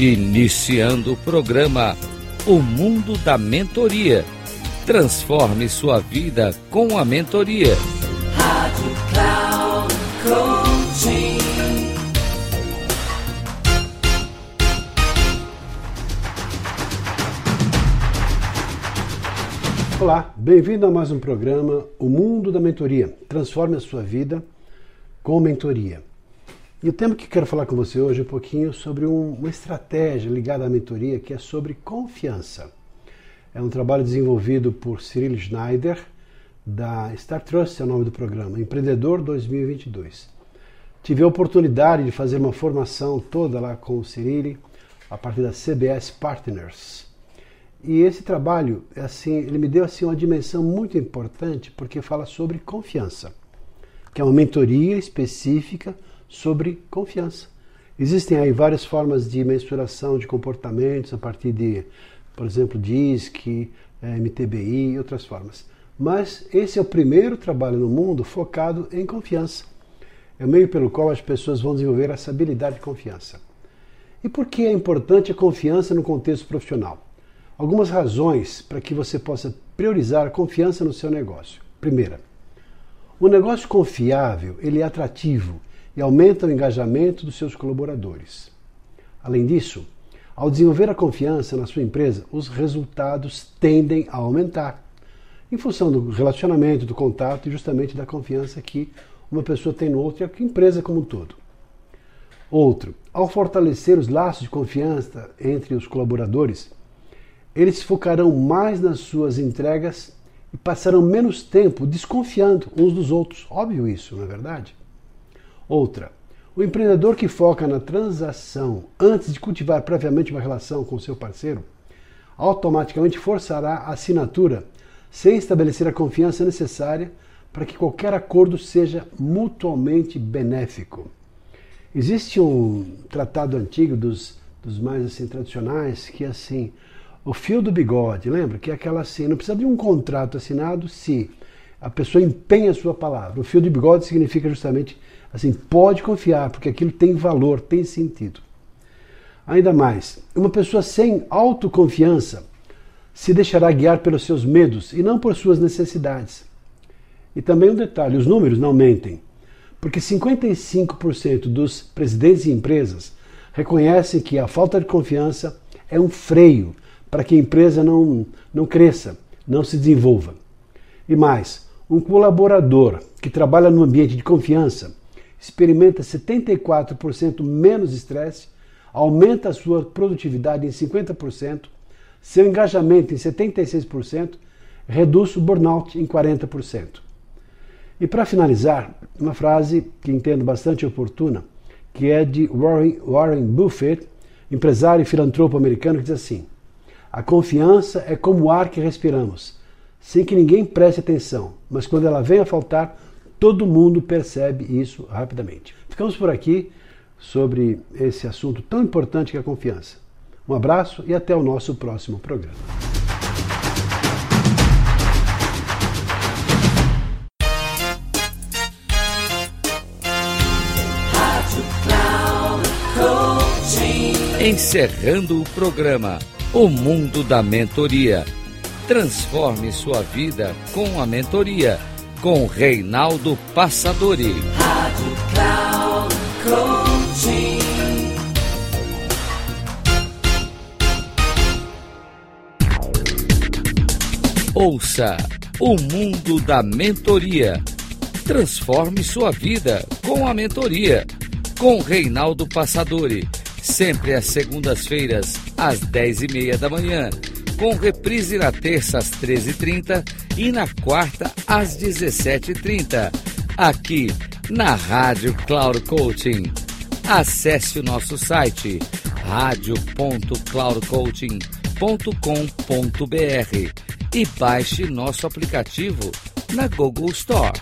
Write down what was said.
Iniciando o programa O Mundo da Mentoria. Transforme sua vida com a mentoria. Rádio Cloud Coaching. Olá, bem-vindo a mais um programa O Mundo da Mentoria. Transforme a sua vida com mentoria. E o tema que quero falar com você hoje é um pouquinho sobre um, uma estratégia ligada à mentoria que é sobre confiança. É um trabalho desenvolvido por Cyril Schneider, da Star Trust, é o nome do programa, Empreendedor 2022. Tive a oportunidade de fazer uma formação toda lá com o Cyril, a partir da CBS Partners. E esse trabalho, assim, ele me deu assim uma dimensão muito importante porque fala sobre confiança, que é uma mentoria específica sobre confiança. Existem aí várias formas de mensuração de comportamentos a partir de, por exemplo, DISC, eh, MTBI e outras formas. Mas esse é o primeiro trabalho no mundo focado em confiança. É o meio pelo qual as pessoas vão desenvolver essa habilidade de confiança. E por que é importante a confiança no contexto profissional? Algumas razões para que você possa priorizar a confiança no seu negócio. Primeira, o negócio confiável ele é atrativo e aumenta o engajamento dos seus colaboradores. Além disso, ao desenvolver a confiança na sua empresa, os resultados tendem a aumentar, em função do relacionamento, do contato e justamente da confiança que uma pessoa tem no outro e a empresa como um todo. Outro, ao fortalecer os laços de confiança entre os colaboradores, eles focarão mais nas suas entregas e passarão menos tempo desconfiando uns dos outros. Óbvio isso, não é verdade? Outra, o empreendedor que foca na transação antes de cultivar previamente uma relação com seu parceiro, automaticamente forçará a assinatura sem estabelecer a confiança necessária para que qualquer acordo seja mutuamente benéfico. Existe um tratado antigo dos, dos mais assim, tradicionais que é assim, o fio do bigode, lembra? Que é aquela assim, não precisa de um contrato assinado se a pessoa empenha a sua palavra. O fio do bigode significa justamente Assim, pode confiar, porque aquilo tem valor, tem sentido. Ainda mais, uma pessoa sem autoconfiança se deixará guiar pelos seus medos e não por suas necessidades. E também um detalhe: os números não mentem, porque 55% dos presidentes de empresas reconhecem que a falta de confiança é um freio para que a empresa não, não cresça, não se desenvolva. E mais, um colaborador que trabalha num ambiente de confiança experimenta 74% menos estresse, aumenta a sua produtividade em 50%, seu engajamento em 76%, reduz o burnout em 40%. E para finalizar, uma frase que entendo bastante oportuna, que é de Warren, Warren Buffett, empresário e filantropo americano, que diz assim: A confiança é como o ar que respiramos, sem que ninguém preste atenção, mas quando ela vem a faltar, Todo mundo percebe isso rapidamente. Ficamos por aqui sobre esse assunto tão importante que é a confiança. Um abraço e até o nosso próximo programa. Encerrando o programa O Mundo da Mentoria. Transforme sua vida com a mentoria com Reinaldo Passadori. Rádio Cloud. Ouça o mundo da mentoria. Transforme sua vida com a mentoria. Com Reinaldo Passadori. Sempre às segundas-feiras, às dez e meia da manhã com reprise na terça às 13h30 e na quarta às 17h30, aqui na Rádio Cloud Coaching. Acesse o nosso site radio.cloudcoaching.com.br e baixe nosso aplicativo na Google Store.